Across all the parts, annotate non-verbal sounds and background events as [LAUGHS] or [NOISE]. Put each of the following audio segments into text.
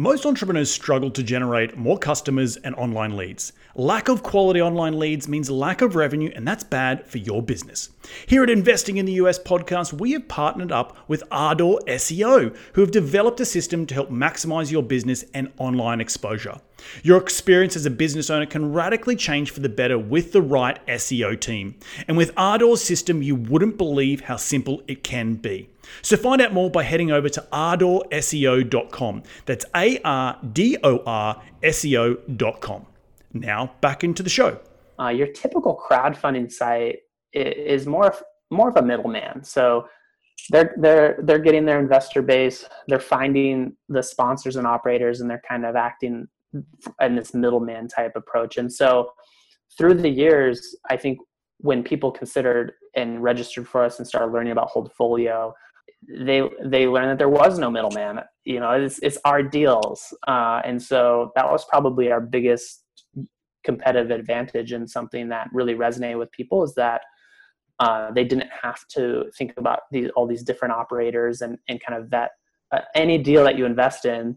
Most entrepreneurs struggle to generate more customers and online leads. Lack of quality online leads means lack of revenue, and that's bad for your business. Here at Investing in the US podcast, we have partnered up with Ardor SEO, who have developed a system to help maximize your business and online exposure. Your experience as a business owner can radically change for the better with the right SEO team. And with Ardor's system, you wouldn't believe how simple it can be. So find out more by heading over to ardorseo.com. That's A R D O R S E O.com. Now back into the show. Uh, your typical crowdfunding site is more of, more of a middleman. So they're they're they're getting their investor base, they're finding the sponsors and operators, and they're kind of acting in this middleman type approach. And so through the years, I think when people considered and registered for us and started learning about Holdfolio, they they learned that there was no middleman. You know, it's it's our deals, uh, and so that was probably our biggest competitive advantage and something that really resonated with people is that uh, they didn't have to think about these all these different operators and and kind of vet uh, any deal that you invest in.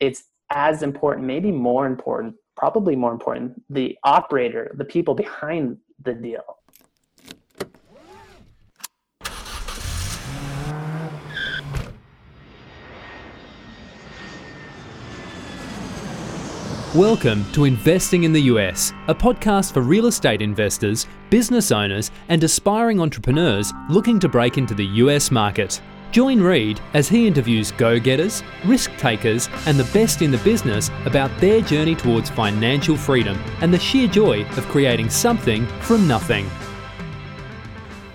It's as important, maybe more important, probably more important, the operator, the people behind the deal. Welcome to Investing in the US, a podcast for real estate investors, business owners, and aspiring entrepreneurs looking to break into the US market. Join Reed as he interviews go getters, risk takers, and the best in the business about their journey towards financial freedom and the sheer joy of creating something from nothing.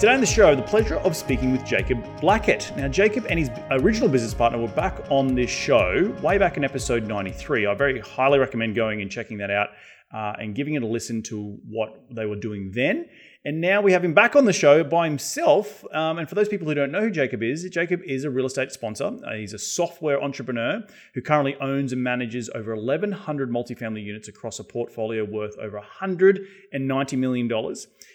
Today on the show, the pleasure of speaking with Jacob Blackett. Now, Jacob and his original business partner were back on this show way back in episode 93. I very highly recommend going and checking that out uh, and giving it a listen to what they were doing then. And now we have him back on the show by himself. Um, and for those people who don't know who Jacob is, Jacob is a real estate sponsor. Uh, he's a software entrepreneur who currently owns and manages over 1,100 multifamily units across a portfolio worth over $190 million.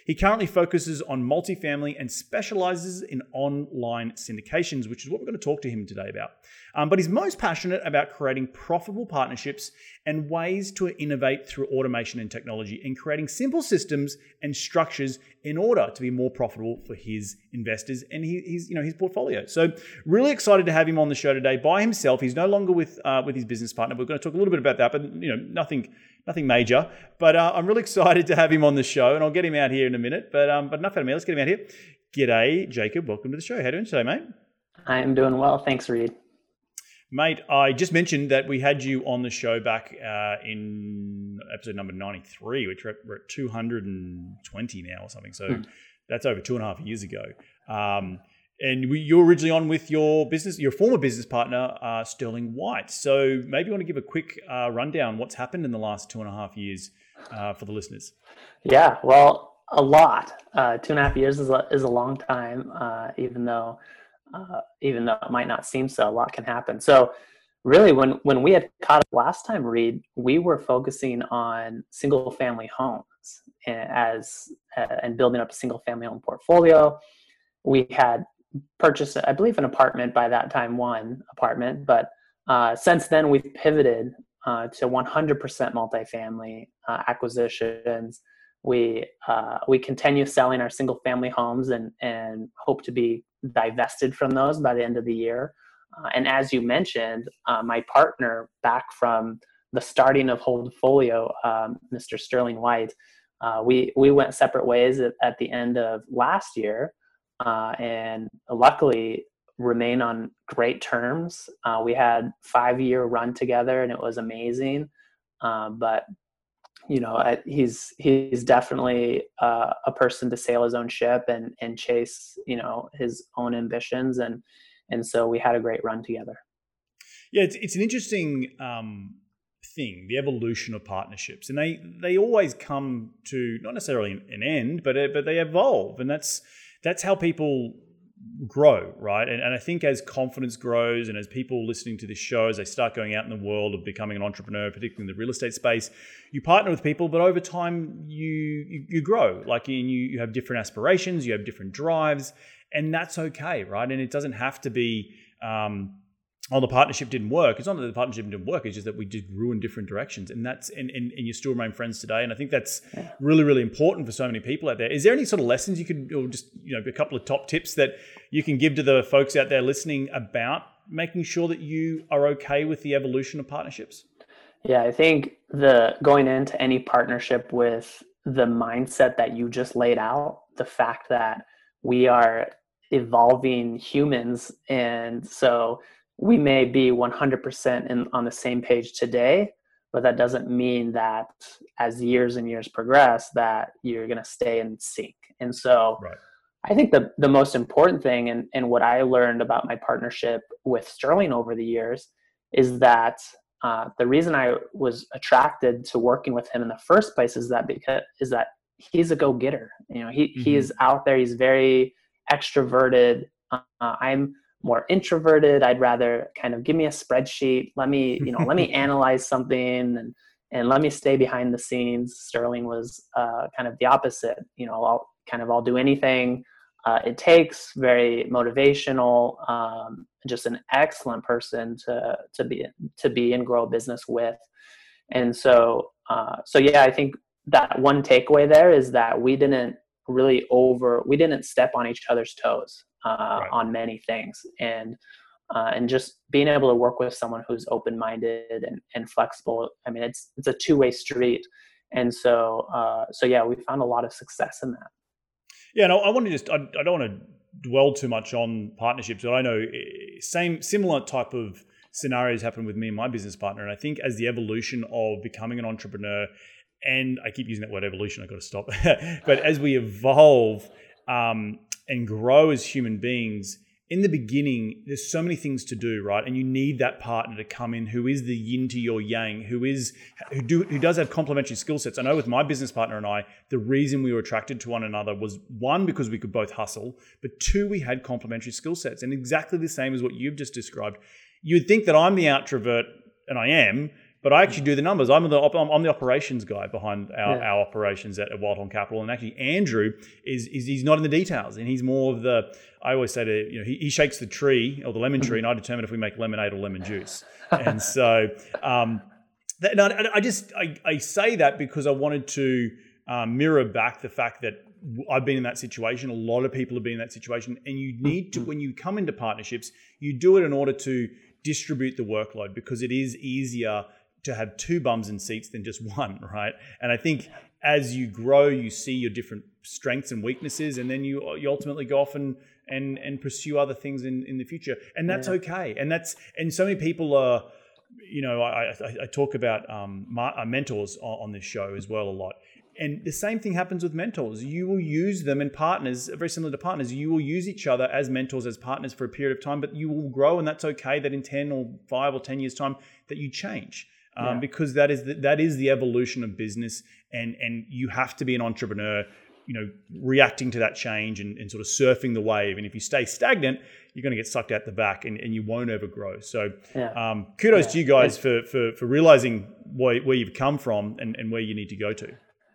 He currently focuses on multifamily and specializes in online syndications, which is what we're going to talk to him today about. Um, but he's most passionate about creating profitable partnerships and ways to innovate through automation and technology and creating simple systems and structures in order to be more profitable for his investors and his, you know, his portfolio. So really excited to have him on the show today by himself. He's no longer with uh, with his business partner. We're going to talk a little bit about that, but you know, nothing nothing major. But uh, I'm really [LAUGHS] excited to have him on the show, and I'll get him out here in a minute. But um, but enough out of me. Let's get him out here. G'day, Jacob. Welcome to the show. How are you doing today, mate? I am doing well. Thanks, Reed. Mate, I just mentioned that we had you on the show back uh, in episode number 93, which we're at, we're at 220 now or something. So mm. that's over two and a half years ago. Um, and we, you were originally on with your business, your former business partner, uh, Sterling White. So maybe you want to give a quick uh, rundown what's happened in the last two and a half years uh, for the listeners. Yeah, well, a lot. Uh, two and a half years is a, is a long time, uh, even though uh, even though it might not seem so. A lot can happen. So really, when when we had caught up last time, Reed, we were focusing on single family homes as uh, and building up a single family home portfolio. We had purchased, I believe, an apartment by that time, one apartment, but uh, since then we've pivoted uh, to 100% multifamily uh, acquisitions. We uh, we continue selling our single family homes and and hope to be divested from those by the end of the year. Uh, and as you mentioned, uh, my partner back from the starting of Holdfolio, um, Mr. Sterling White, uh, we we went separate ways at, at the end of last year, and luckily remain on great terms. Uh, we had five year run together and it was amazing. Uh, but you know, he's he's definitely uh, a person to sail his own ship and and chase you know his own ambitions. And and so we had a great run together. Yeah, it's it's an interesting um, thing, the evolution of partnerships, and they they always come to not necessarily an end, but but they evolve, and that's that's how people grow, right? And, and I think as confidence grows and as people listening to this show, as they start going out in the world of becoming an entrepreneur, particularly in the real estate space, you partner with people, but over time you you, you grow. Like you, you have different aspirations, you have different drives, and that's okay, right? And it doesn't have to be um, oh, the partnership didn't work. It's not that the partnership didn't work. It's just that we just grew in different directions, and that's and, and, and you still remain friends today. And I think that's yeah. really really important for so many people out there. Is there any sort of lessons you could, or just you know, a couple of top tips that you can give to the folks out there listening about making sure that you are okay with the evolution of partnerships? Yeah, I think the going into any partnership with the mindset that you just laid out, the fact that we are evolving humans, and so we may be 100% in, on the same page today but that doesn't mean that as years and years progress that you're going to stay in sync and so right. i think the, the most important thing and, and what i learned about my partnership with sterling over the years is that uh, the reason i was attracted to working with him in the first place is that because is that he's a go-getter you know he, mm-hmm. he's out there he's very extroverted uh, i'm more introverted. I'd rather kind of give me a spreadsheet. Let me you know let me [LAUGHS] analyze something and and let me stay behind the scenes. Sterling was uh, kind of the opposite. You know i'll kind of i'll do anything uh, it takes very motivational um, just an excellent person to to be to be and grow a business with. And so uh, so yeah i think that one takeaway there is that we didn't really over we didn't step on each other's toes uh, right. on many things. And uh, and just being able to work with someone who's open-minded and, and flexible i mean it's it's a two-way street. And so uh, so yeah we found a lot of success in that. Yeah no i want to just I, I don't want to dwell too much on partnerships but i know eh, same similar type of scenarios happen with me and my business partner. And i think as the evolution of becoming an entrepreneur and i keep using that word evolution i've got to stop. [LAUGHS] But as we evolve um, and grow as human beings, in the beginning, there's so many things to do, right? And you need that partner to come in who is the yin to your yang, who is who do who does have complementary skill sets. I know with my business partner and I, the reason we were attracted to one another was one because we could both hustle, but two we had complementary skill sets, and exactly the same as what you've just described. You'd think that I'm the outrovert, and I am, but I actually do the numbers. I'm the I'm the operations guy behind our, yeah. our operations at, Wildhorn Capital, and actually Andrew is, is he's not in the details, and he's more of the. I always say to you know he, he shakes the tree or the lemon tree, and I determine if we make lemonade or lemon juice. [LAUGHS] and so, um, that, no, I just I, I say that because I wanted to um, mirror back the fact that I've been in that situation. A lot of people have been in that situation, and you need to when you come into partnerships, you do it in order to distribute the workload because it is easier to have two bums in seats than just [LAUGHS] one, right? And I think as you grow, you see your different strengths and weaknesses, and then you you ultimately go off and and and pursue other things in in the future, and that's yeah. okay. And that's and so many people are. You know, I, I, I talk about um, my, uh, mentors on, on this show as well a lot. And the same thing happens with mentors. You will use them and partners, very similar to partners. You will use each other as mentors, as partners for a period of time, but you will grow, and that's okay. That in ten or five or ten years' time, that you change um, yeah. because that is the, that is the evolution of business, and and you have to be an entrepreneur you know reacting to that change and, and, sort of surfing the wave. And if you stay stagnant, you're going to get sucked out the back and, and you won't ever grow. So yeah. um, kudos yeah. to you guys for, for for realizing where, where you've come from and, and where you need to go to.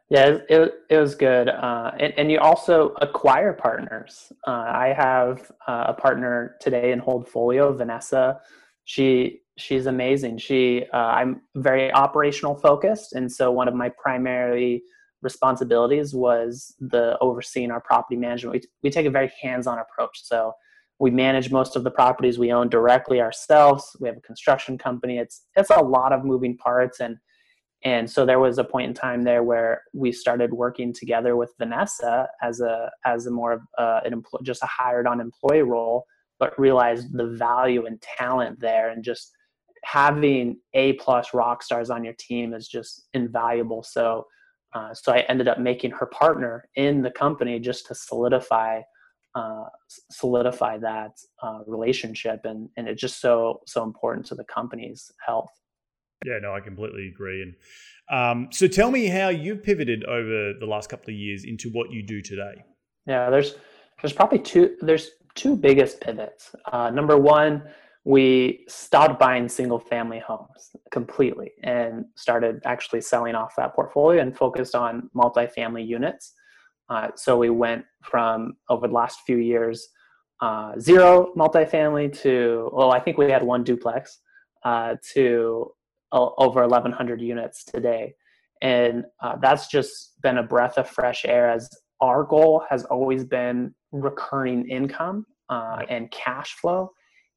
Yeah, it, it was good. Uh, and, and you also acquire partners. Uh, I have uh, a partner today in Holdfolio, Vanessa. She she's amazing. She uh, I'm very operational focused, and so one of my primary responsibilities was the overseeing our property management. We, we take a very hands-on approach. So we manage most of the properties we own directly ourselves. We have a construction company. It's it's a lot of moving parts and and so there was a point in time there where we started working together with Vanessa as a as a more of uh, an employee, just a hired on employee role, but realized the value and talent there, and just having a plus rock stars on your team is just invaluable. So, uh, so I ended up making her partner in the company just to solidify uh, solidify that uh, relationship, and and it's just so so important to the company's health. Yeah, no, I completely agree. And um, so, tell me how you've pivoted over the last couple of years into what you do today. Yeah, there's there's probably two there's two biggest pivots. Uh, number one, we stopped buying single family homes completely and started actually selling off that portfolio and focused on multifamily units. Uh, so we went from over the last few years uh, zero multifamily to well, I think we had one duplex uh, to over 1,100 units today. And uh, that's just been a breath of fresh air as our goal has always been recurring income uh, and cash flow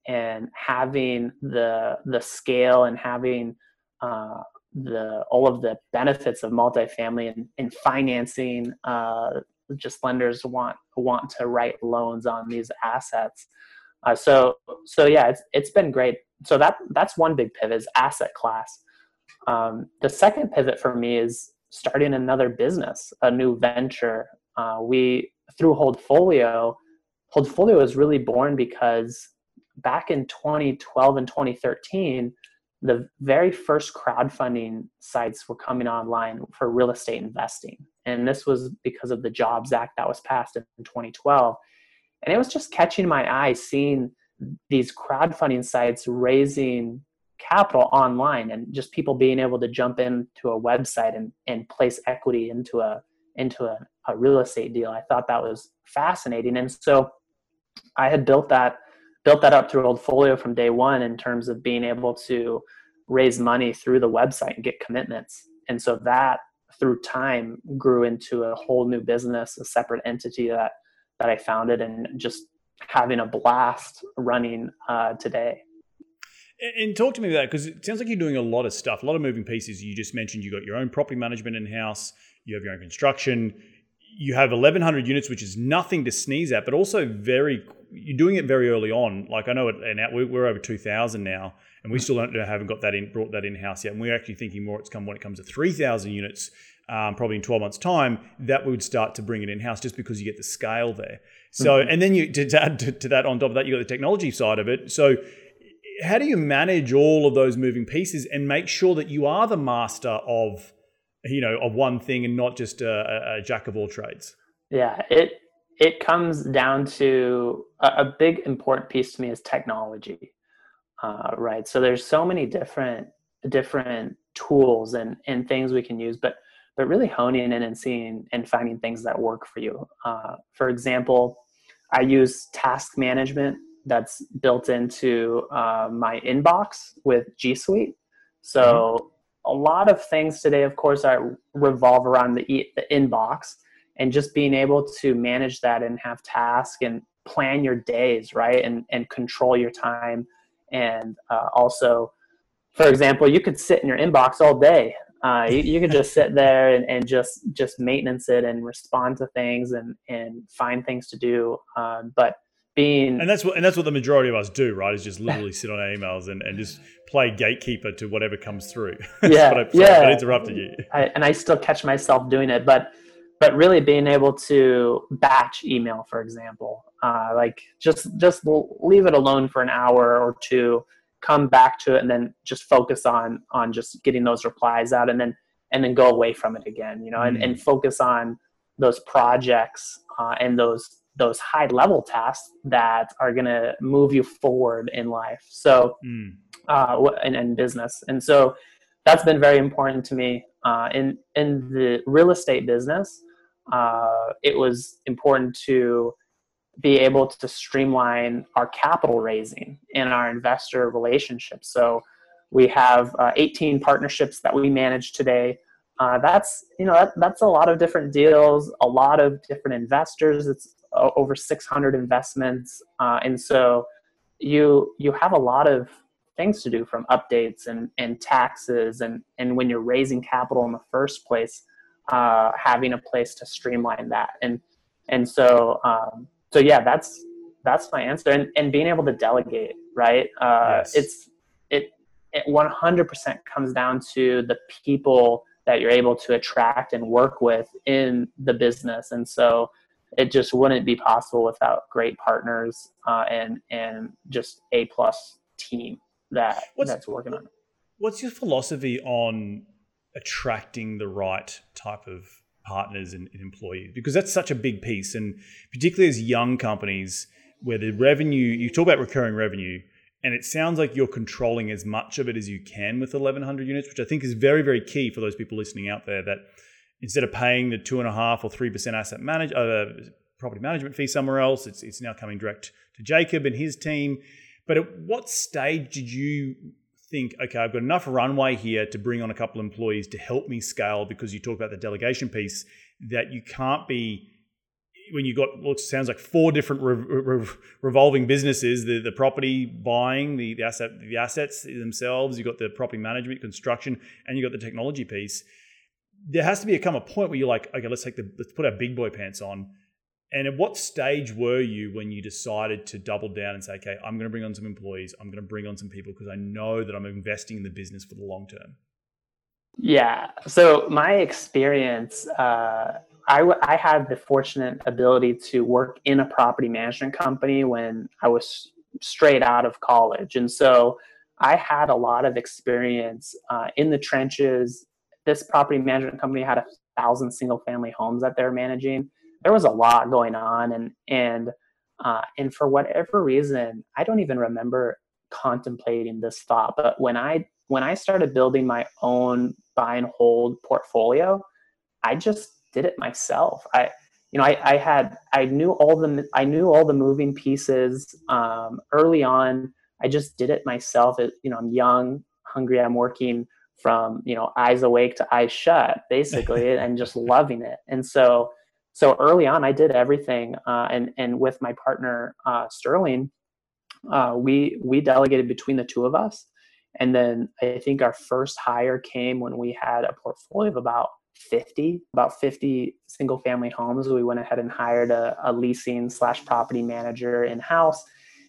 and having the the scale and having uh, the all of the benefits of multifamily and, and financing uh, just lenders want want to write loans on these assets uh, so so yeah it's it's been great so that that's one big pivot is asset class. Um, the second pivot for me is starting another business, a new venture. Uh, we through Holdfolio, Holdfolio was really born because back in 2012 and 2013, the very first crowdfunding sites were coming online for real estate investing, and this was because of the Jobs Act that was passed in 2012. And it was just catching my eye, seeing these crowdfunding sites raising capital online and just people being able to jump into a website and, and place equity into a into a, a real estate deal. I thought that was fascinating. And so i had built that built that up through Holdfolio from day one in terms of being able to raise money through the website and get commitments. And so that through time grew into a whole new business a separate entity that that i founded and just having a blast running uh, today. And talk to me about that because it sounds like you're doing a lot of stuff, a lot of moving pieces. You just mentioned you got your own property management in house, you have your own construction, you have 1,100 units, which is nothing to sneeze at, but also very you're doing it very early on. Like I know, and we're over 2,000 now, and we still don't haven't got that in brought that in house yet. And we're actually thinking more it's come when it comes to 3,000 units, um, probably in 12 months' time, that we would start to bring it in house just because you get the scale there. So, mm-hmm. and then you to add to, to that on top of that, you got the technology side of it. So, how do you manage all of those moving pieces and make sure that you are the master of, you know, of one thing and not just a, a jack of all trades? Yeah, it it comes down to a, a big important piece to me is technology, uh, right? So there's so many different different tools and and things we can use, but but really honing in and seeing and finding things that work for you. Uh, for example, I use task management that's built into uh, my inbox with G Suite. So mm-hmm. a lot of things today, of course, are revolve around the, e- the inbox and just being able to manage that and have tasks and plan your days, right? And, and control your time. And uh, also, for example, you could sit in your inbox all day uh, you, you could just sit [LAUGHS] there and, and just just maintenance it and respond to things and and find things to do. Um, but being and that's what and that's what the majority of us do, right? Is just literally sit on our emails and, and just play gatekeeper to whatever comes through. [LAUGHS] Yeah, I, yeah. I interrupted you. I, and I still catch myself doing it, but but really being able to batch email, for example, uh, like just just leave it alone for an hour or two come back to it and then just focus on on just getting those replies out and then and then go away from it again you know mm. and, and mm. focus on those projects uh, and those those high level tasks that are going to move you forward in life. So, mm. uh, in business, and so that's been very important to me. Uh, in in the real estate business, uh, it was important to be able to streamline our capital raising and our investor relationships. So we have uh, 18 partnerships that we manage today. Uh, that's you know that, that's a lot of different deals, a lot of different investors. It's over 600 investments, uh, and so you you have a lot of things to do from updates and, and taxes and and when you're raising capital in the first place, uh, having a place to streamline that. And and so um, so yeah, that's that's my answer. And, and being able to delegate right? Uh, yes. it's it it 100% comes down to the people that you're able to attract and work with in the business. And so it just wouldn't be possible without great partners uh, and and just a plus team that what's, that's working on it. What's your philosophy on attracting the right type of partners and, and employees? Because that's such a big piece, and particularly as young companies where the revenue you talk about recurring revenue and it sounds like you're controlling as much of it as you can with 1100 units which i think is very very key for those people listening out there that instead of paying the two and a half or three percent asset manage uh, property management fee somewhere else it's, it's now coming direct to jacob and his team. But at what stage did you think, okay, I've got enough runway here to bring on a couple of employees to help me scale because you talk about the delegation piece that you can't be when you got what sounds like four different re- re- revolving businesses the, the property buying the, the asset the assets themselves you've got the property management construction and you've got the technology piece there has to be a come a point where you're like okay let's take the let's put our big boy pants on and at what stage were you when you decided to double down and say, okay, I'm going to bring on some employees, I'm going to bring on some people because I know that I'm investing in the business for the long term? Yeah. So my experience, uh, I, w- I had the fortunate ability to work in a property management company when I was straight out of college. And so I had a lot of experience uh, in the trenches. This property management company had a thousand single family homes that they're managing. There was a lot going on and and uh, and for whatever reason i don't even remember contemplating this thought but when i when i started building my own buy and hold portfolio i just did it myself. I you know i, I had i knew all the i knew all the moving pieces um, early on. I just did it myself. It, you know i'm young hungry i'm working from you know eyes awake to eyes shut basically [LAUGHS] and just loving it. And so so early on, I did everything, uh, and and with my partner uh, Sterling, uh, we we delegated between the two of us, and then I think our first hire came when we had a portfolio of about 50 about 50 single family homes. We went ahead and hired a, a leasing slash property manager in house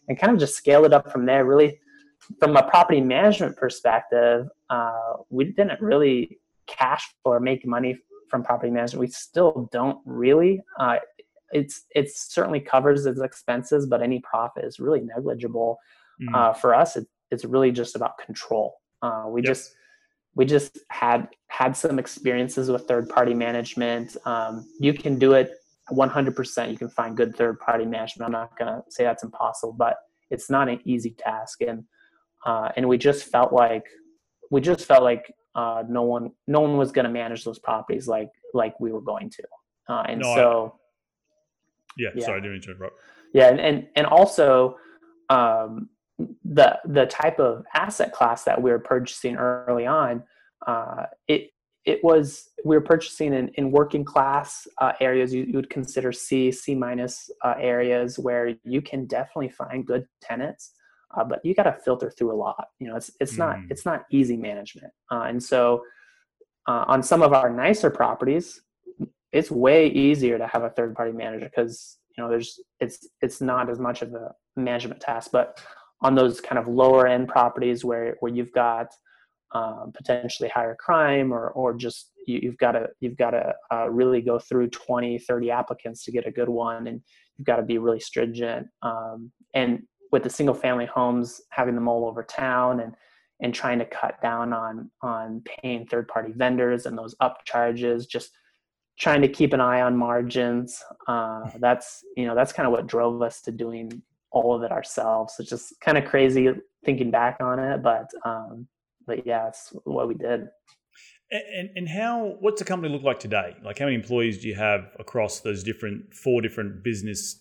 and kind of just scaled it up from there. Really from a property management perspective uh, we didn't really cash or make money from property management. We still don't really. Uh, it's it certainly covers its expenses, but any profit is really negligible. Mm. Uh, for us, it, it's really just about control. Uh, we yep. just we just had had some experiences with third party management. Um, you can do it 100%. You can find good third party management. I'm not going to say that's impossible, but it's not an easy task. And uh, and we just felt like we just felt like uh, no one no one was going to manage those properties like like we were going to. Uh, and no, so I, yeah, yeah, sorry i didn't interrupt. Yeah and and, and also um, the the type of asset class that we were purchasing early on uh, it it was we were purchasing in, in working class uh, areas. You, you, would consider c c minus uh, areas where you can definitely find good tenants uh, but you got to filter through a lot. You know, it's it's mm. not it's not easy management, uh, and so uh, on some of our nicer properties, it's way easier to have a third party manager because you know there's it's it's not as much of a management task. But on those kind of lower end properties where where you've got um, potentially higher crime or or just you, have got to you've got to uh, really go through 20 30 applicants to get a good one and you've got to be really stringent um, and with the single family homes having them all over town and and trying to cut down on on paying third party vendors and those up charges just trying to keep an eye on margins. Uh, that's you know that's kind of what drove us to doing all of it ourselves. It's just kind of crazy thinking back on it, but um, but yeah, it's what we did. And, and how what's the company look like today? Like how many employees do you have across those different four different business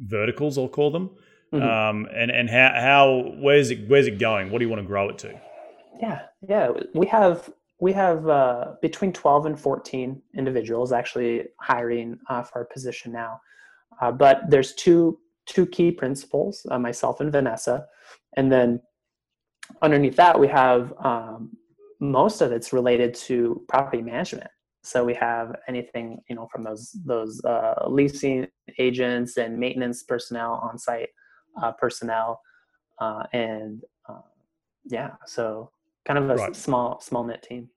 verticals? I'll call them. Mm-hmm. Um, and and how how where's it where's it going? What do you want to grow it to? Yeah, yeah, we have we have uh, between 12 and 14 individuals actually hiring uh, for our position now. Uh, but there's two two key principals, uh, myself and Vanessa, and then underneath that we have um, most of it's related to property management. So we have anything you know from those those uh, leasing agents and maintenance personnel, on-site uh, personnel, uh, and yeah, so kind of a right. small small knit team.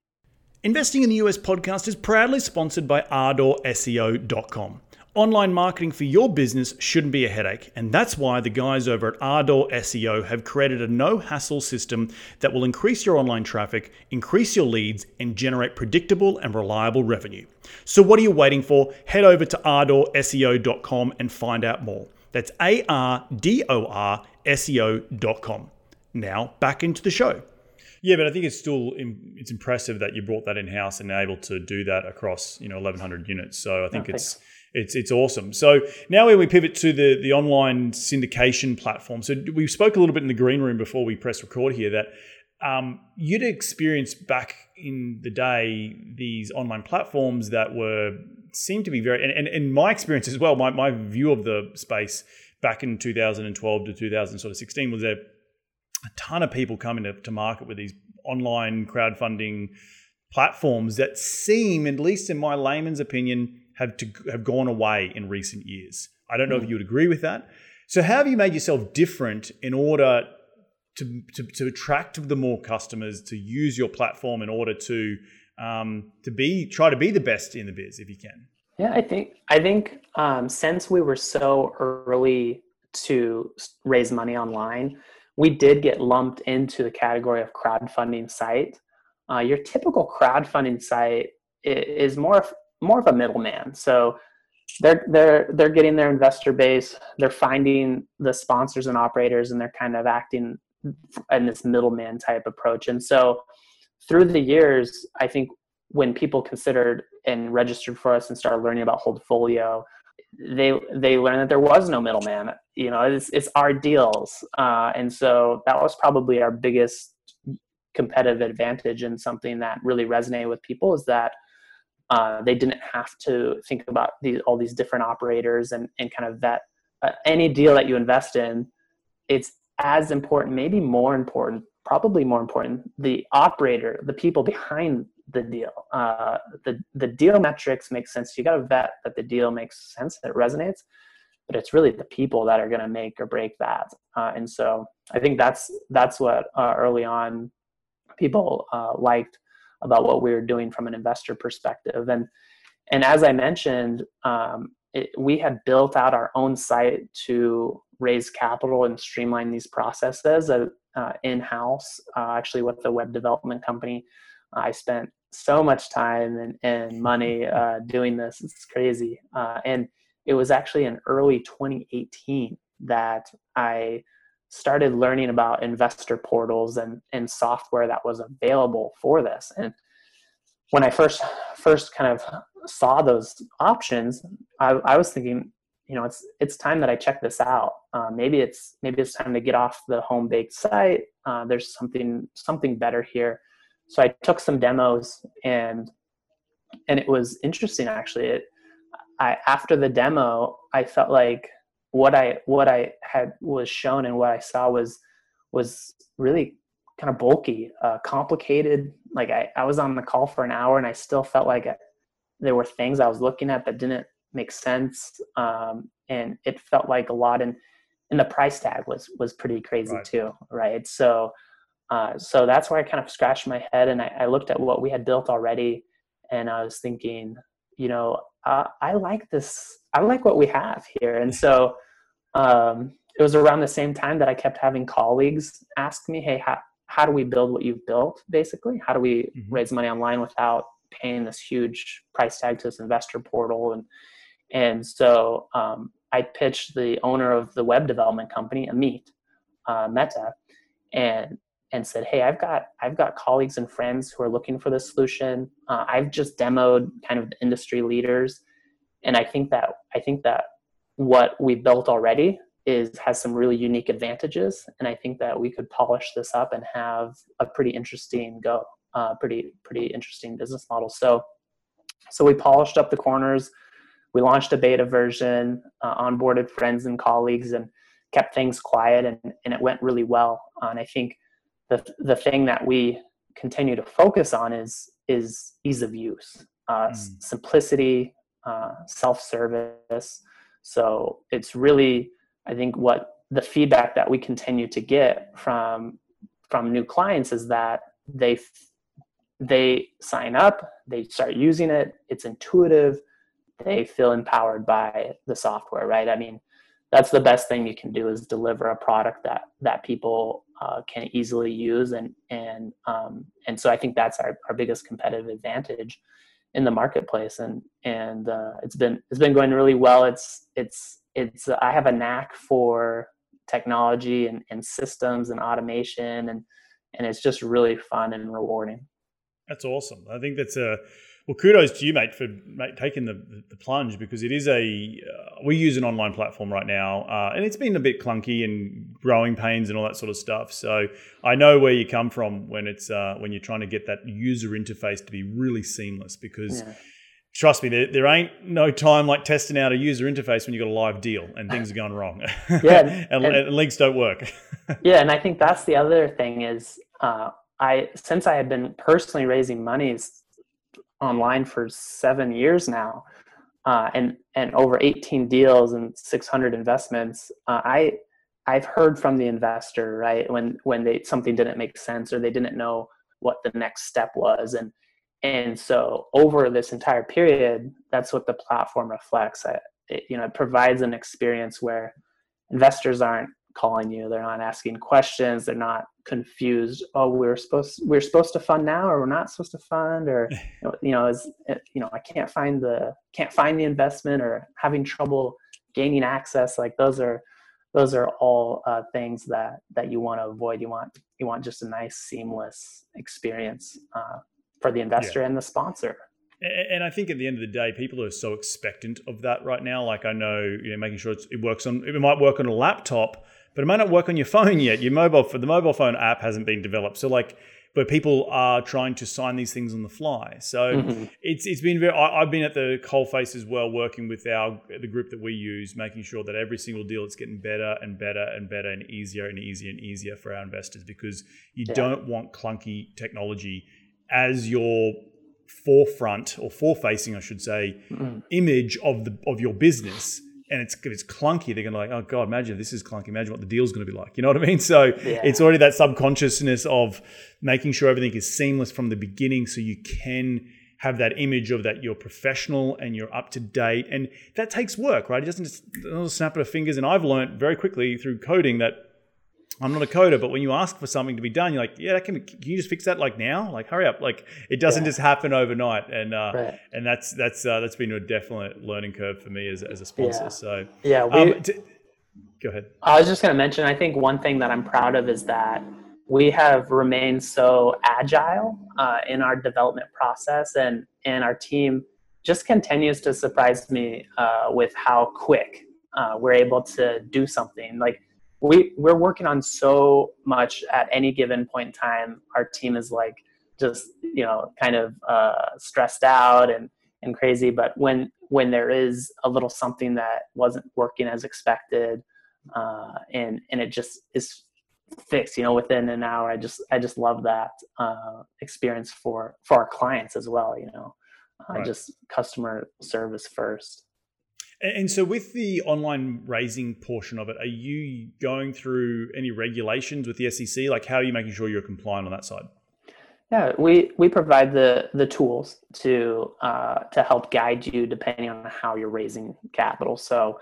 Investing in the US podcast is proudly sponsored by ArdorSEO.com. Online marketing for your business shouldn't be a headache, and that's why the guys over at Ardor SEO have created a no hassle system that will increase your online traffic, increase your leads, and generate predictable and reliable revenue. So, what are you waiting for? Head over to ArdorSEO.com and find out more. That's A R D O R SEO.com. Now, back into the show. Yeah, but I think it's still it's impressive that you brought that in house and able to do that across you know 1,100 units. So I think oh, it's it's it's awesome. So now when we pivot to the the online syndication platform, so we spoke a little bit in the green room before we press record here that um, you'd experienced back in the day these online platforms that were seemed to be very and, and, and my experience as well. My my view of the space back in 2012 to 2016 was that a ton of people coming to, to market with these online crowdfunding platforms that seem, at least in my layman's opinion, have to have gone away in recent years. I don't know mm. if hmm. you would agree with that. So, how have you made yourself different in order to, to, to attract the more customers to use your platform in order to um, to be try to be the best in the biz if you can? Yeah, I think I think um, since we were so early to raise money online, we did get lumped into the category of crowdfunding site. Uh, your typical crowdfunding site is more more of a middleman. So they're they're they're getting their investor base, they're finding the sponsors and operators, and they're kind of acting in this middleman type approach. And so through the years, I think when people considered and registered for us and started learning about Holdfolio, they they learned that there was no middleman. You know, it's it's our deals, uh, and so that was probably our biggest competitive advantage and something that really resonated with people is that uh, they didn't have to think about these all these different operators and and kind of vet uh, any deal that you invest in. It's as important, maybe more important, probably more important, the operator, the people behind the deal. Uh, the the deal metrics make sense. You got to vet that the deal makes sense, that it resonates, but it's really the people that are going to make or break that. Uh, and so I think that's that's what uh, early on people uh, liked about what we were doing from an investor perspective. And and as I mentioned, um, it, we had built out our own site to raise capital and streamline these processes uh, uh, in house, actually with the web development company. I spent so much time and, and money uh, doing this. It's crazy. Uh, and it was actually in early 2018 that I started learning about investor portals and, and software that was available for this. And when I first first kind of saw those options, I, I was thinking, you know, it's it's time that I check this out. Uh, maybe it's maybe it's time to get off the home baked site. Uh, there's something something better here so I took some demos and and it was interesting actually. It I after the demo I felt like what I what I had was shown and what I saw was was really kind of bulky, uh, complicated. Like I, I was on the call for an hour and I still felt like I, there were things I was looking at that didn't make sense. Um, and it felt like a lot and, and the price tag was, was pretty crazy right. too. Right. So, uh, so that's where I kind of scratched my head and I, I, looked at what we had built already and I was thinking, you know, uh, I like this, I like what we have here. And so um, it was around the same time that I kept having colleagues ask me, hey, how, how do we build what you've built basically? How do we mm-hmm. raise money online without paying this huge price tag to this investor portal and and so um, I pitched the owner of the web development company, Amit uh, Mehta, and and said, "Hey, I've got I've got colleagues and friends who are looking for this solution. Uh, I've just demoed kind of the industry leaders, and I think that I think that what we built already is has some really unique advantages, and I think that we could polish this up and have a pretty interesting go, uh, pretty pretty interesting business model. So, so we polished up the corners." We launched a beta version, uh, onboarded friends and colleagues, and kept things quiet, and, and it went really well. Uh, and I think the the thing that we continue to focus on is is ease of use, uh, mm. simplicity, uh, self service. So it's really, I think, what the feedback that we continue to get from from new clients is that they they sign up, they start using it, it's intuitive they feel empowered by the software, right? I mean, that's the best thing you can do is deliver a product that that people uh, can easily use, and and um, and so I think that's our, our biggest competitive advantage in the marketplace, and and uh, it's been it's been going really well. It's it's it's I have a knack for technology and, and systems and automation, and and it's just really fun and rewarding. That's awesome. I think that's a well, kudos to you, mate, for mate, taking the, the plunge because it is a uh, we use an online platform right now, uh, and it's been a bit clunky and growing pains and all that sort of stuff. So I know where you come from when it's uh, when you're trying to get that user interface to be really seamless because. Yeah. Trust me, there, there ain't no time like testing out a user interface when you've got a live deal and things are going wrong. [LAUGHS] [LAUGHS] Yeah, and, and, and, links don't work. [LAUGHS] yeah, and I think that's the other thing is uh, I since I had been personally raising monies online for seven years now, uh, and and over 18 deals and 600 investments. Uh, I I've heard from the investor right when when they something didn't make sense or they didn't know what the next step was, and and so over this entire period, that's what the platform reflects. It, you know, it provides an experience where investors aren't calling you. They're not asking questions. They're not confused. Oh we're supposed we're supposed to fund now or we're not supposed to fund or [LAUGHS] you know is you know i can't find the can't find the investment or having trouble gaining access. Like those are those are all uh, things that that you want to avoid. You want you want just a nice seamless experience uh, for the investor yeah. and the sponsor. And I think at the end of the day, people are so expectant of that right now. Like I know, you know, making sure it works on it might work on a laptop, but it might not work on your phone yet. Your mobile for the mobile phone app hasn't been developed. So like but people are trying to sign these things on the fly. So mm-hmm. it's it's been very. I, have been at the coalface as well, working with our the group that we use, making sure that every single deal it's getting better and better and better and easier and easier and easier for our investors because you yeah. don't want clunky technology as your forefront or forefacing, I should say, mm-hmm. image of the of your business and it's it's clunky, they're gonna like, oh god, imagine if this is clunky. Imagine what the deal's gonna be like. You know what I mean? [LAUGHS] So yeah. it's already that subconsciousness of making sure everything is seamless from the beginning, so you can have that image of that you're professional and you're up to date, and that takes work, right? It doesn't just snap of fingers. And I've learned very quickly through coding that I'm not a coder, but when you ask for something to be done, you're like, yeah, that can, can you just fix that like now? Like, hurry up! Like, it doesn't yeah. just happen overnight, and uh, right. and that's that's uh, that's been a definite learning curve for me as, as a sponsor. Yeah. So yeah, we, um, t- go ahead. I was just going to mention. I think one thing that I'm proud of is that we have remained so agile uh, in our development process, and and our team just continues to surprise me uh, with how quick uh, we're able to do something like we we're working on so much at any given point in time. Our team is like just you know kind of uh, stressed out and and crazy but when when there is a little something that wasn't working as expected uh, and and it just is fixed you know within an hour i just i just love that uh, experience for for our clients as well you know. Uh, right. just customer service first and so, with the online raising portion of it, are you going through any regulations with the SEC? Like, how are you making sure you're compliant on that side? Yeah, we, we provide the the tools to uh, to help guide you depending on how you're raising capital. So,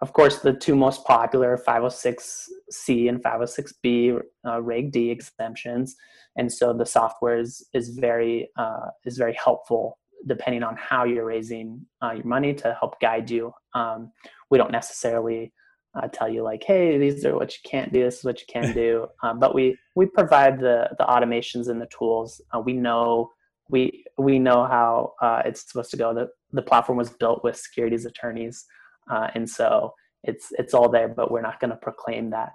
of course, the two most popular 506C and 506B uh, Reg D exemptions, and so the software is is very uh, is very helpful depending on how you're raising uh, your money to help guide you. Um, we don't necessarily uh, tell you like, hey, these are what you can't do. This is what you can [LAUGHS] do. Um, but we we provide the the automations and the tools. Uh, we know we we know how uh, it's supposed to go. The the platform was built with securities attorneys, uh, and so it's it's all there. But we're not going to proclaim that.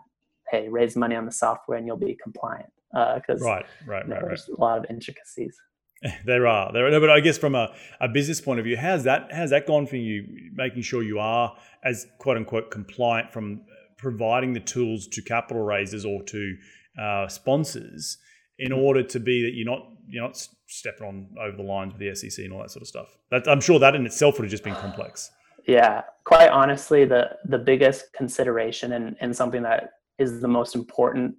Hey, raise money on the software and you'll be compliant because uh, right, right, right, there's a lot of intricacies. [LAUGHS] There are there are no, but I guess from a, a business point of view, how's that how's that gone for you? Making sure you are as quote unquote compliant from providing the tools to capital raisers or to uh, sponsors in order to be that you're not you're not stepping on over the lines with the SEC and all that sort of stuff. That, I'm sure that in itself would have just been complex. Yeah, quite honestly, the the biggest consideration and and something that is the most important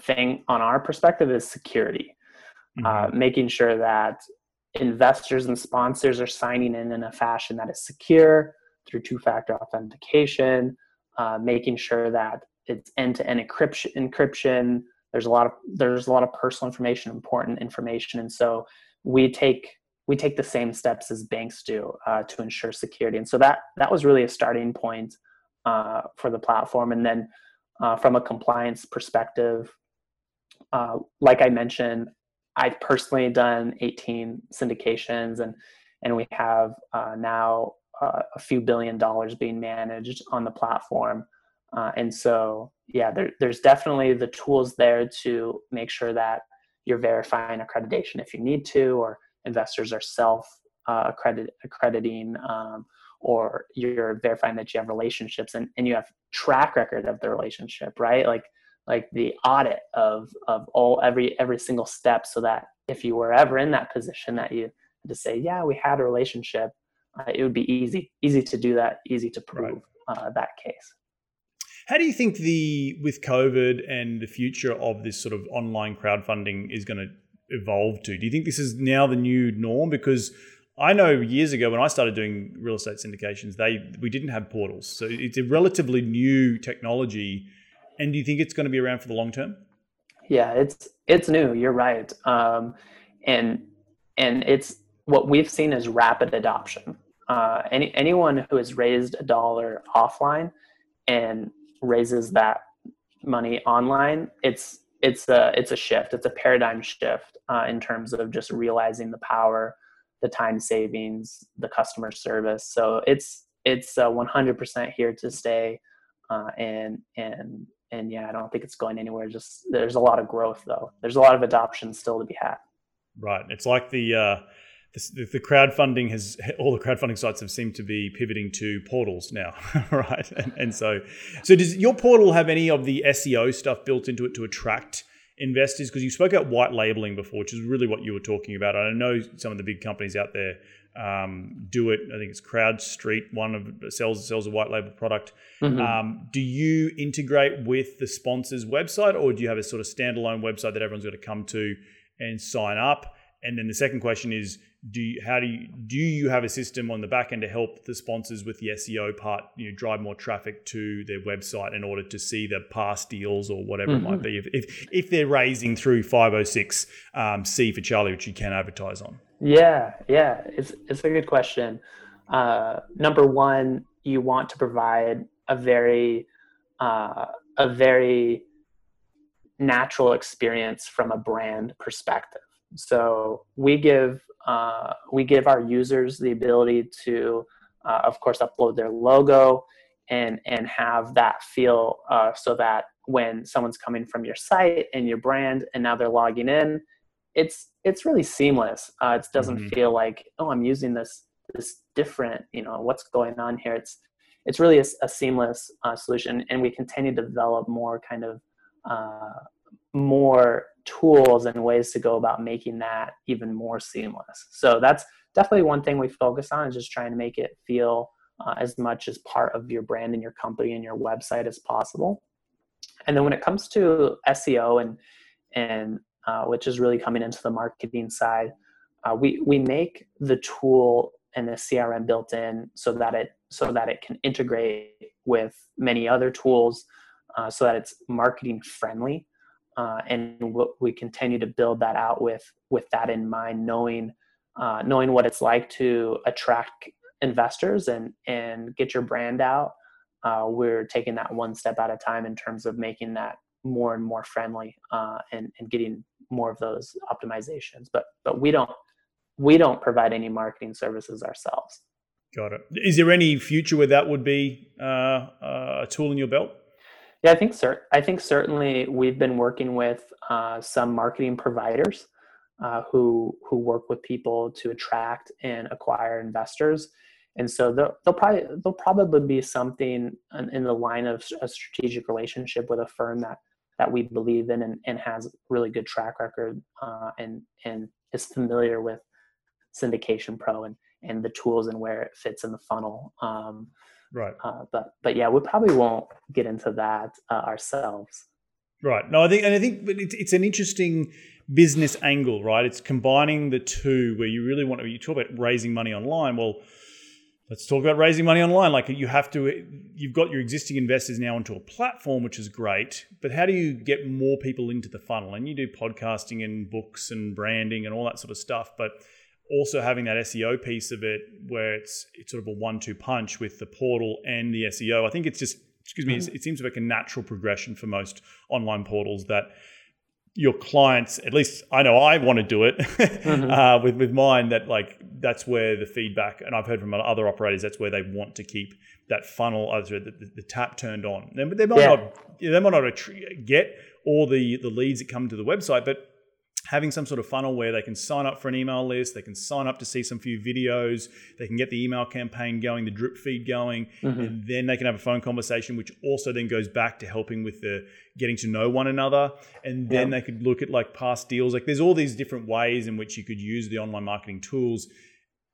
thing on our perspective is security mm-hmm. Uh, making sure that investors and sponsors are signing in in a fashion that is secure through two-factor authentication, uh, making sure that it's end-to-end encryption. Encryption. There's a lot of there's a lot of personal information, important information, and so we take we take the same steps as banks do uh, to ensure security. And so that that was really a starting point uh, for the platform. And then uh, from a compliance perspective, uh, like I mentioned, I've personally done 18 syndications, and and we have uh, now uh, a few billion dollars being managed on the platform. Uh, and so, yeah, there, there's definitely the tools there to make sure that you're verifying accreditation if you need to, or investors are self uh, accredit, accrediting, um, or you're verifying that you have relationships and, and you have track record of the relationship, right? Like like the audit of of all every every single step so that if you were ever in that position that you had to say yeah we had a relationship uh, it would be easy easy to do that easy to prove right. uh, that case. How do you think the with covid and the future of this sort of online crowdfunding is going to evolve to? Do you think this is now the new norm? Because I know years ago when I started doing real estate syndications, they we didn't have portals, so it's a relatively new technology and do you think it's going to be around for the long term? Yeah, it's it's new. You're right, um, and and it's what we've seen is rapid adoption. Uh, any anyone who has raised a dollar offline and raises that money online, it's it's a it's a shift. It's a paradigm shift uh, in terms of just realizing the power, the time savings, the customer service. So it's it's uh, 100% here to stay, uh, and and and yeah, I don't think it's going anywhere. Just there's a lot of growth though. There's a lot of adoption still to be had. Right. It's like the uh, the, the crowdfunding has all the crowdfunding sites have seemed to be pivoting to portals now, [LAUGHS] right? And, and so, so does your portal have any of the SEO stuff built into it to attract? investors because you spoke about white labeling before which is really what you were talking about i know some of the big companies out there um, do it. I think it's CrowdStreet. one of sells sells a white label product. Mm-hmm. Um, do you integrate with the sponsor's website, or do you have a sort of standalone website that everyone's got to come to and sign up? And then the second question is, do you, how do you do you have a system on the back end to help the sponsors with the SEO part, you know, drive more traffic to their website in order to see the past deals or whatever mm-hmm. it might mm-hmm. be, if, if, if they're raising through 506 um, C for Charlie, which you can advertise on. Yeah, yeah, it's it's a good question. Uh, number one, you want to provide a very uh, a very natural experience from a brand perspective. So we give uh, we give our users the ability to, uh, of course, upload their logo and and have that feel uh, so that when someone's coming from your site and your brand and now they're logging in, it's it's really seamless. Uh, it doesn't mm-hmm. feel like oh I'm using this this different you know what's going on here. It's it's really a, a seamless uh, solution, and we continue to develop more kind of uh, more tools and ways to go about making that even more seamless. So that's definitely one thing we focus on is just trying to make it feel uh, as much as part of your brand and your company and your website as possible. And then when it comes to SEO and and uh, which is really coming into the marketing side. Uh, we we make the tool and the CRM built in so that it so that it can integrate with many other tools uh, so that it's marketing friendly uh, and we continue to build that out with with that in mind knowing uh, knowing what it's like to attract investors and and get your brand out. Uh, we're taking that one step at a time in terms of making that more and more friendly uh, and and getting more of those optimizations. But but we don't we don't provide any marketing services ourselves. Got it. Is there any future where that would be uh, a tool in your belt yeah, I think cer- I think certainly we've been working with uh, some marketing providers uh, who who work with people to attract and acquire investors, and so they'll, they'll probably there'll probably be something in, in, the line of a strategic relationship with a firm that that we believe in and, and has really good track record uh, and and is familiar with syndication pro and and the tools and where it fits in the funnel. Um, Right. Uh, but but yeah, we probably won't get into that uh, ourselves. Right. No, I think and I think it's it's an interesting business angle, right? It's combining the two where you really want to you talk about raising money online. Well, let's talk about raising money online. Like you have to you've got your existing investors now onto a platform, which is great, but how do you get more people into the funnel? And you do podcasting and books and branding and all that sort of stuff, but also having that SEO piece of it where it's it's sort of a one-two punch with the portal and the SEO. I think it's just excuse me, mm-hmm. it seems like a natural progression for most online portals that your clients, at least I know I want to do it [LAUGHS] mm-hmm. uh, with with mine. That like that's where the feedback, and I've heard from other operators, that's where they want to keep that funnel, the, the, the tap turned on. They, they might yeah. not, they might not get all the the leads that come to the website, but having some sort of funnel where they can sign up for an email list, they can sign up to see some few videos, they can get the email campaign going, the drip feed going, mm-hmm. and then they can have a phone conversation, which also then goes back to helping with the getting to know one another. And then they could look at like past deals. Like there's all these different ways in which you could use the online marketing tools.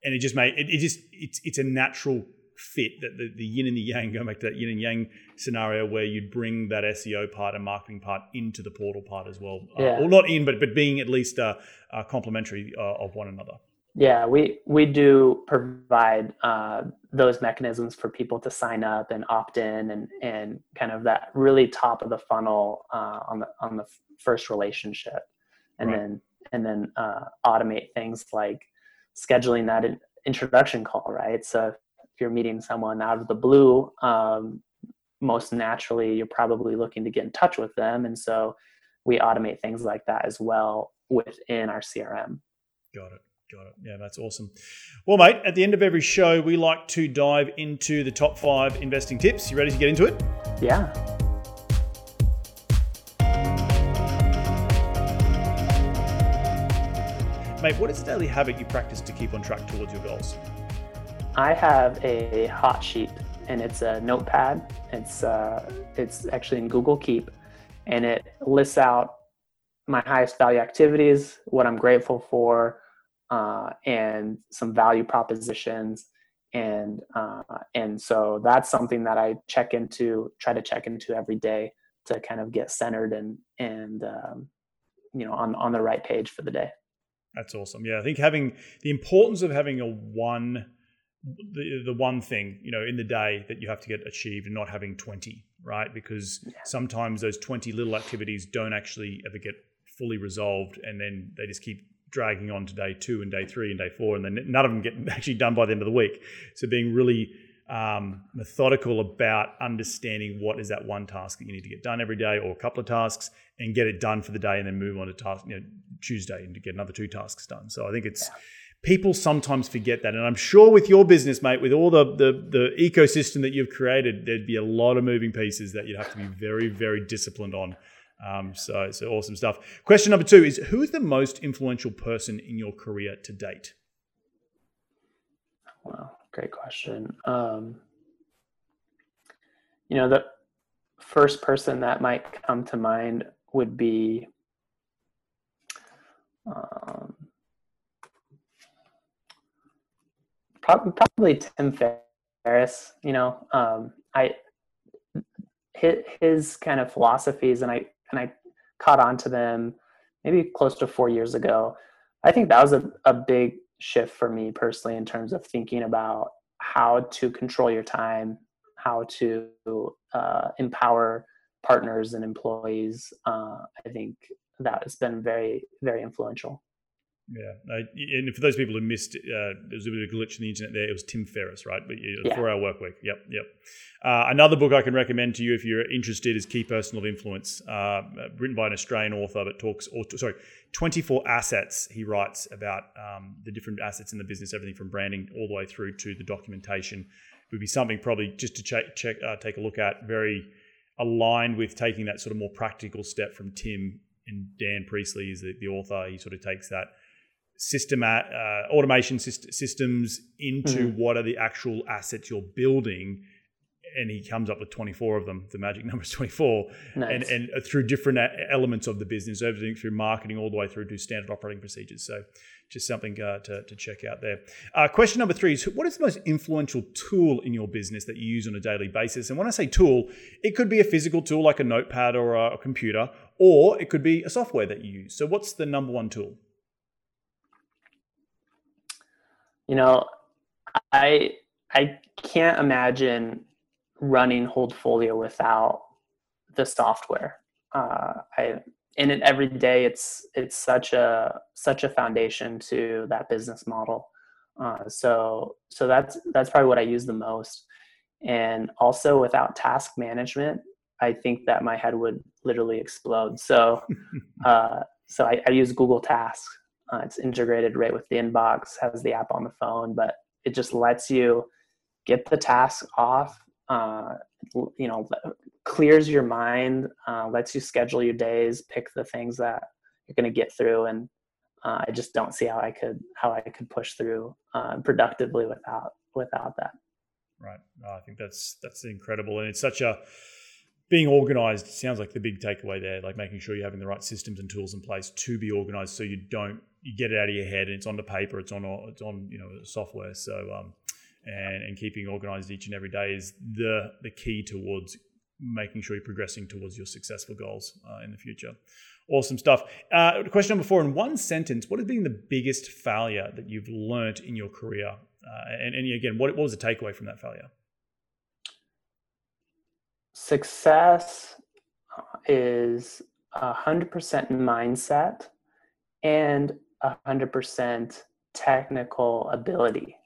And it just made it, it just it's it's a natural fit that the, the yin and the yang, going back to that yin and yang scenario where you'd bring that SEO part and marketing part into the portal part as well. Uh, yeah. Uh, or not in, but but being at least uh, uh, complementary uh, of one another. Yeah, we we do provide uh, those mechanisms for people to sign up and opt in, and and kind of that really top of the funnel uh, on the on the first relationship, and right. then and then uh, automate things like scheduling that introduction call, right? So if you're meeting someone out of the blue, um, most naturally you're probably looking to get in touch with them, and so we automate things like that as well within our CRM. Got it. Got it. Yeah, that's awesome. Well, mate, at the end of every show, we like to dive into the top five investing tips. You ready to get into it? Yeah. Mate, what is the daily habit you practice to keep on track towards your goals? I have a hot sheet and it's a notepad. It's uh, it's actually in Google Keep, and it lists out my highest value activities, what I'm grateful for, uh, and some value propositions. And uh, and so that's something that I check into, try to check into every day to kind of get centered and and um, you know on on the right page for the day. That's awesome. Yeah, I think having the importance of having a one the the one thing you know in the day that you have to get achieved and not having 20 right? Because yeah. sometimes those 20 little activities don't actually ever get fully resolved and then they just keep dragging on to day two and day three and day four and then none of them get [LAUGHS] actually done by the end of the week. So being really um, methodical about understanding what is that one task that you need to get done every day or a couple of tasks and get it done for the day and then move on to task you know tuesday and to get another two tasks done. So i think it's yeah people sometimes forget that. And I'm sure with your business, mate, with all the, the, the ecosystem that you've created, there'd be a lot of moving pieces that you'd have to be very, very disciplined on. Um, so, so awesome stuff. Question number two is Who is the most influential person in your career to date? Well, great question. Um, you know, the first person that might come to mind would be um, probably, Tim Ferriss. You know, um, I his, his kind of philosophies, and I and I caught on to them maybe close to four years ago. I think that was a, a big shift for me personally in terms of thinking about how to control your time, how to uh, empower partners and employees. Uh, I think that has been very, very influential. Yeah, and for those people who missed, uh, there was a bit of a glitch in the internet there. It was Tim Ferriss, right? But yeah. four-hour work week. Yep, yep. Uh, another book I can recommend to you if you're interested is Key Person of Influence, uh, written by an Australian author, but talks, or, sorry, 24 assets. He writes about um, the different assets in the business, everything from branding all the way through to the documentation. It would be something probably just to check, check uh, take a look at. Very aligned with taking that sort of more practical step from Tim and Dan Priestley is the, the author. He sort of takes that system uh, automation syst- systems into mm-hmm. what are the actual assets you're building. And he comes up with 24 of them. The magic [LAUGHS] number is 24 nice. and, and uh, through different uh, elements of the business everything through marketing all the way through to standard operating procedures. So just something uh, to, to check out there. Uh, question number three is what is the most influential tool in your business that you use on a daily basis? And when i say tool it could be a physical tool like a notepad or a computer or it could be a software that you use. So what's the number one tool you know, I I can't imagine running Holdfolio without the software. Uh, I in it every day. It's it's such a such a foundation to that business model. Uh, so so that's that's probably what I use the most. And also without task management, I think that my head would literally explode. So [LAUGHS] uh, so I, I use Google Tasks uh, it's integrated right with the inbox, has the app on the phone, but it just lets you get the task off. Uh, you know, clears your mind, uh, lets you schedule your days, pick the things that you're going to get through, and uh, I just don't see how I could how I could push through uh, productively without without that. Right. I think that's that's incredible, and it's such a being organized sounds like the big takeaway there, like making sure you're having the right systems and tools in place to be organized so you don't you get it out of your head and it's on the paper, it's on it's on you know software. So um, and and keeping organized each and every day is the the key towards making sure you're progressing towards your successful goals uh, in the future. Awesome stuff. Uh, question number four: in one sentence, what has been the biggest failure that you've learnt in your career? Uh, and, and again, what, what was the takeaway from that failure? success is a hundred percent mindset and a hundred percent technical ability.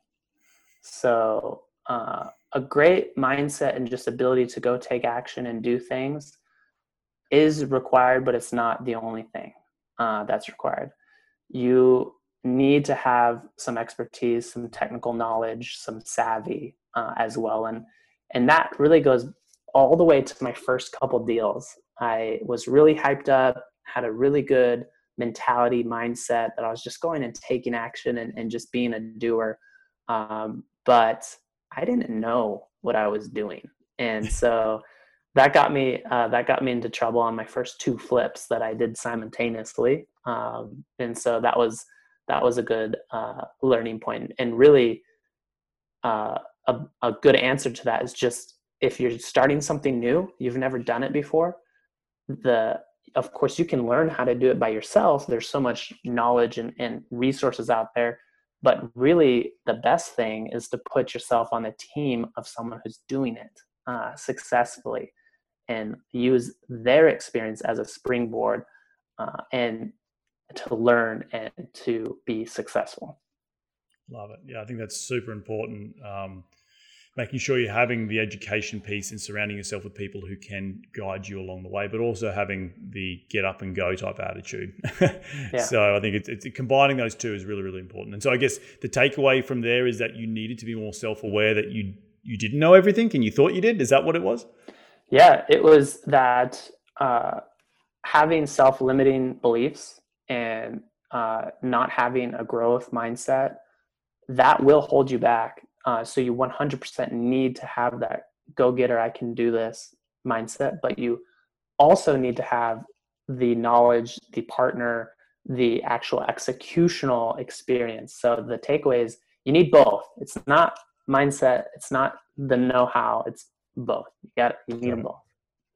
So uh, a great mindset and just ability to go take action and do things is required, but it's not the only thing uh, that's required. You need to have some expertise, some technical knowledge, some savvy uh, as well, and and that really goes all the way to my first couple deals. I was really hyped up, had a really good mentality, mindset that I was just going and taking action and, and just being a doer. Um, but I didn't know what I was doing. And [LAUGHS] so that got me uh, that got me into trouble on my first two flips that I did simultaneously. Um, and so that was that was a good uh, learning point and really uh, a, a good answer to that is just if you're starting something new, you've never done it before, the of course you can learn how to do it by yourself. There's so much knowledge and, and resources out there. But really the best thing is to put yourself on a team of someone who's doing it uh, successfully and use their experience as a springboard uh, and to learn and to be successful. Love it. Yeah, I think that's super important. Um, making sure you're having the education piece and surrounding yourself with people who can guide you along the way, but also having the get up and go type attitude. [LAUGHS] yeah. So I think it's, it's, combining those two is really, really important. And so I guess the takeaway from there is that you needed to be more self aware that you you didn't know everything and you thought you did. Is that what it was? Yeah, it was that uh, having self limiting beliefs and uh, not having a growth mindset that will hold you back uh, so you 100% need to have that go getter, I can do this mindset, but you also need to have the knowledge, the partner, the actual executional experience. So the takeaway is you need both. It's not mindset, it's not the know how, it's both. You got you need them both.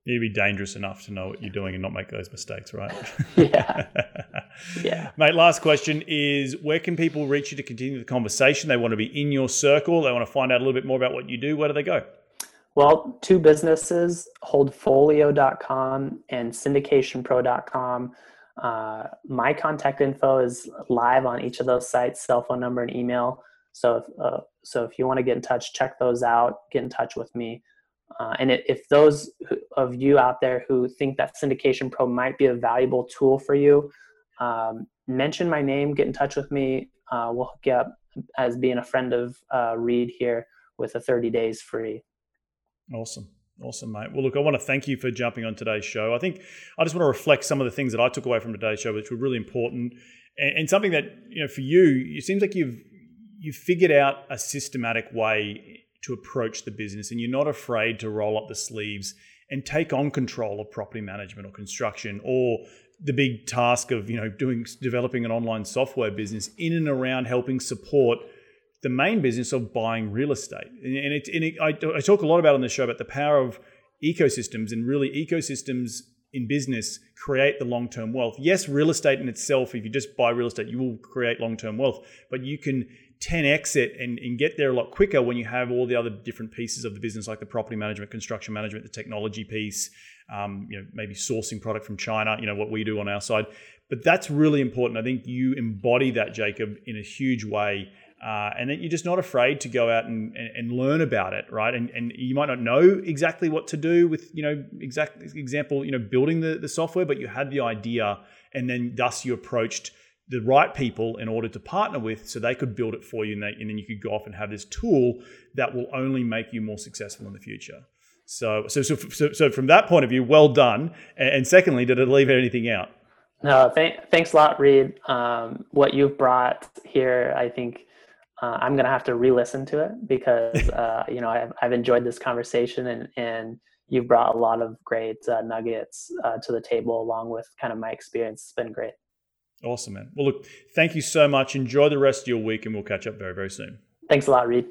You'd be dangerous enough to know what you're doing and not make those mistakes, right? [LAUGHS] yeah. [LAUGHS] yeah. Mate, last question is where can people reach you to continue the conversation? They want to be in your circle, they want to find out a little bit more about what you do. Where do they go? Well, two businesses, holdfolio.com and syndicationpro.com. Uh, my contact info is live on each of those sites, cell phone number and email. So, if, uh, so if you want to get in touch, check those out. Get in touch with me. Uh, and if those of you out there who think that Syndication Pro might be a valuable tool for you, um, mention my name, get in touch with me. Uh, we'll hook you up as being a friend of uh, Reed here with a 30 days free. Awesome. Awesome, mate. Well, look, I want to thank you for jumping on today's show. I think I just want to reflect some of the things that I took away from today's show, which were really important, and, and something that you know for you, it seems like you've you've figured out a systematic way to approach the business, and you're not afraid to roll up the sleeves and take on control of property management or construction or the big task of you know doing developing an online software business in and around helping support the main business of buying real estate. And, it, and it, I, I talk a lot about on the show about the power of ecosystems and really ecosystems in business create the long term wealth. Yes, real estate in itself, if you just buy real estate, you will create long term wealth, but you can 10x it and, and get there a lot quicker when you have all the other different pieces of the business, like the property management, construction management, the technology piece, um, you know, maybe sourcing product from China, you know, what we do on our side. But that's really important. I think you embody that, Jacob, in a huge way uh, and then you're just not afraid to go out and, and, and, learn about it, right? And, and you might not know exactly what to do with, you know, exact example, you know, building the, the software, but you had the idea and then thus you approached the right people in order to partner with so they could build it for you and, they, and then you could go off and have this tool that will only make you more successful in the future. So, so, so, so, so from that point of view, well done. And, secondly, did it leave anything out? No, th- thanks a lot, Reed. Um, what you've brought here, I think, uh, I'm going to have to re-listen to it because [LAUGHS] uh, you know I've, I've enjoyed this conversation and and you've brought a lot of great uh, nuggets uh, to the table along with kind of my experience. It's been great. Awesome, man. Well, look, thank you so much. Enjoy the rest of your week, and we'll catch up very very soon. Thanks a lot, Reed.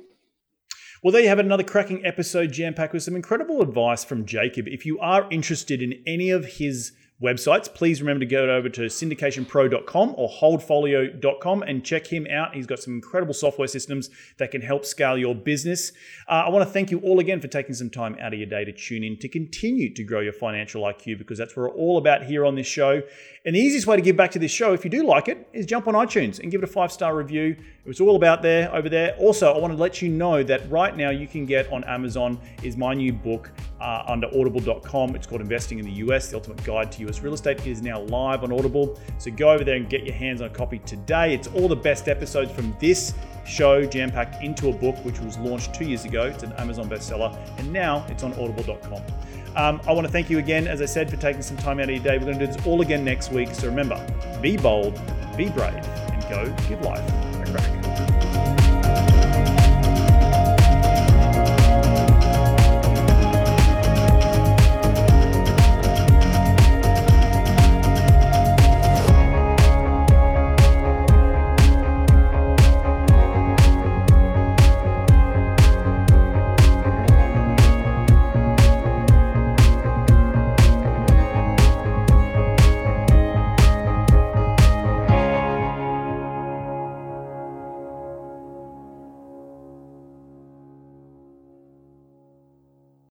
Well, there you have it, another cracking episode jam packed with some incredible advice from Jacob. If you are interested in any of his websites, please remember to go over to syndicationpro.com or holdfolio.com and check him out. He's got some incredible software systems that can help scale your business. Uh, I want to thank you all again for taking some time out of your day to tune in to continue to grow your financial IQ because that's what we're all about here on this show. And the easiest way to give back to this show, if you do like it, is jump on iTunes and give it a five star review. It's all about there over there. Also, I want to let you know that right now you can get on Amazon is my new book uh, under audible.com. It's called Investing in the US, the ultimate guide to US real estate. It is now live on Audible. So go over there and get your hands on a copy today. It's all the best episodes from this show jam packed into a book, which was launched two years ago. It's an Amazon bestseller, and now it's on audible.com. Um, I want to thank you again, as I said, for taking some time out of your day. We're going to do this all again next week. So remember, be bold, be brave, and go give life a crack.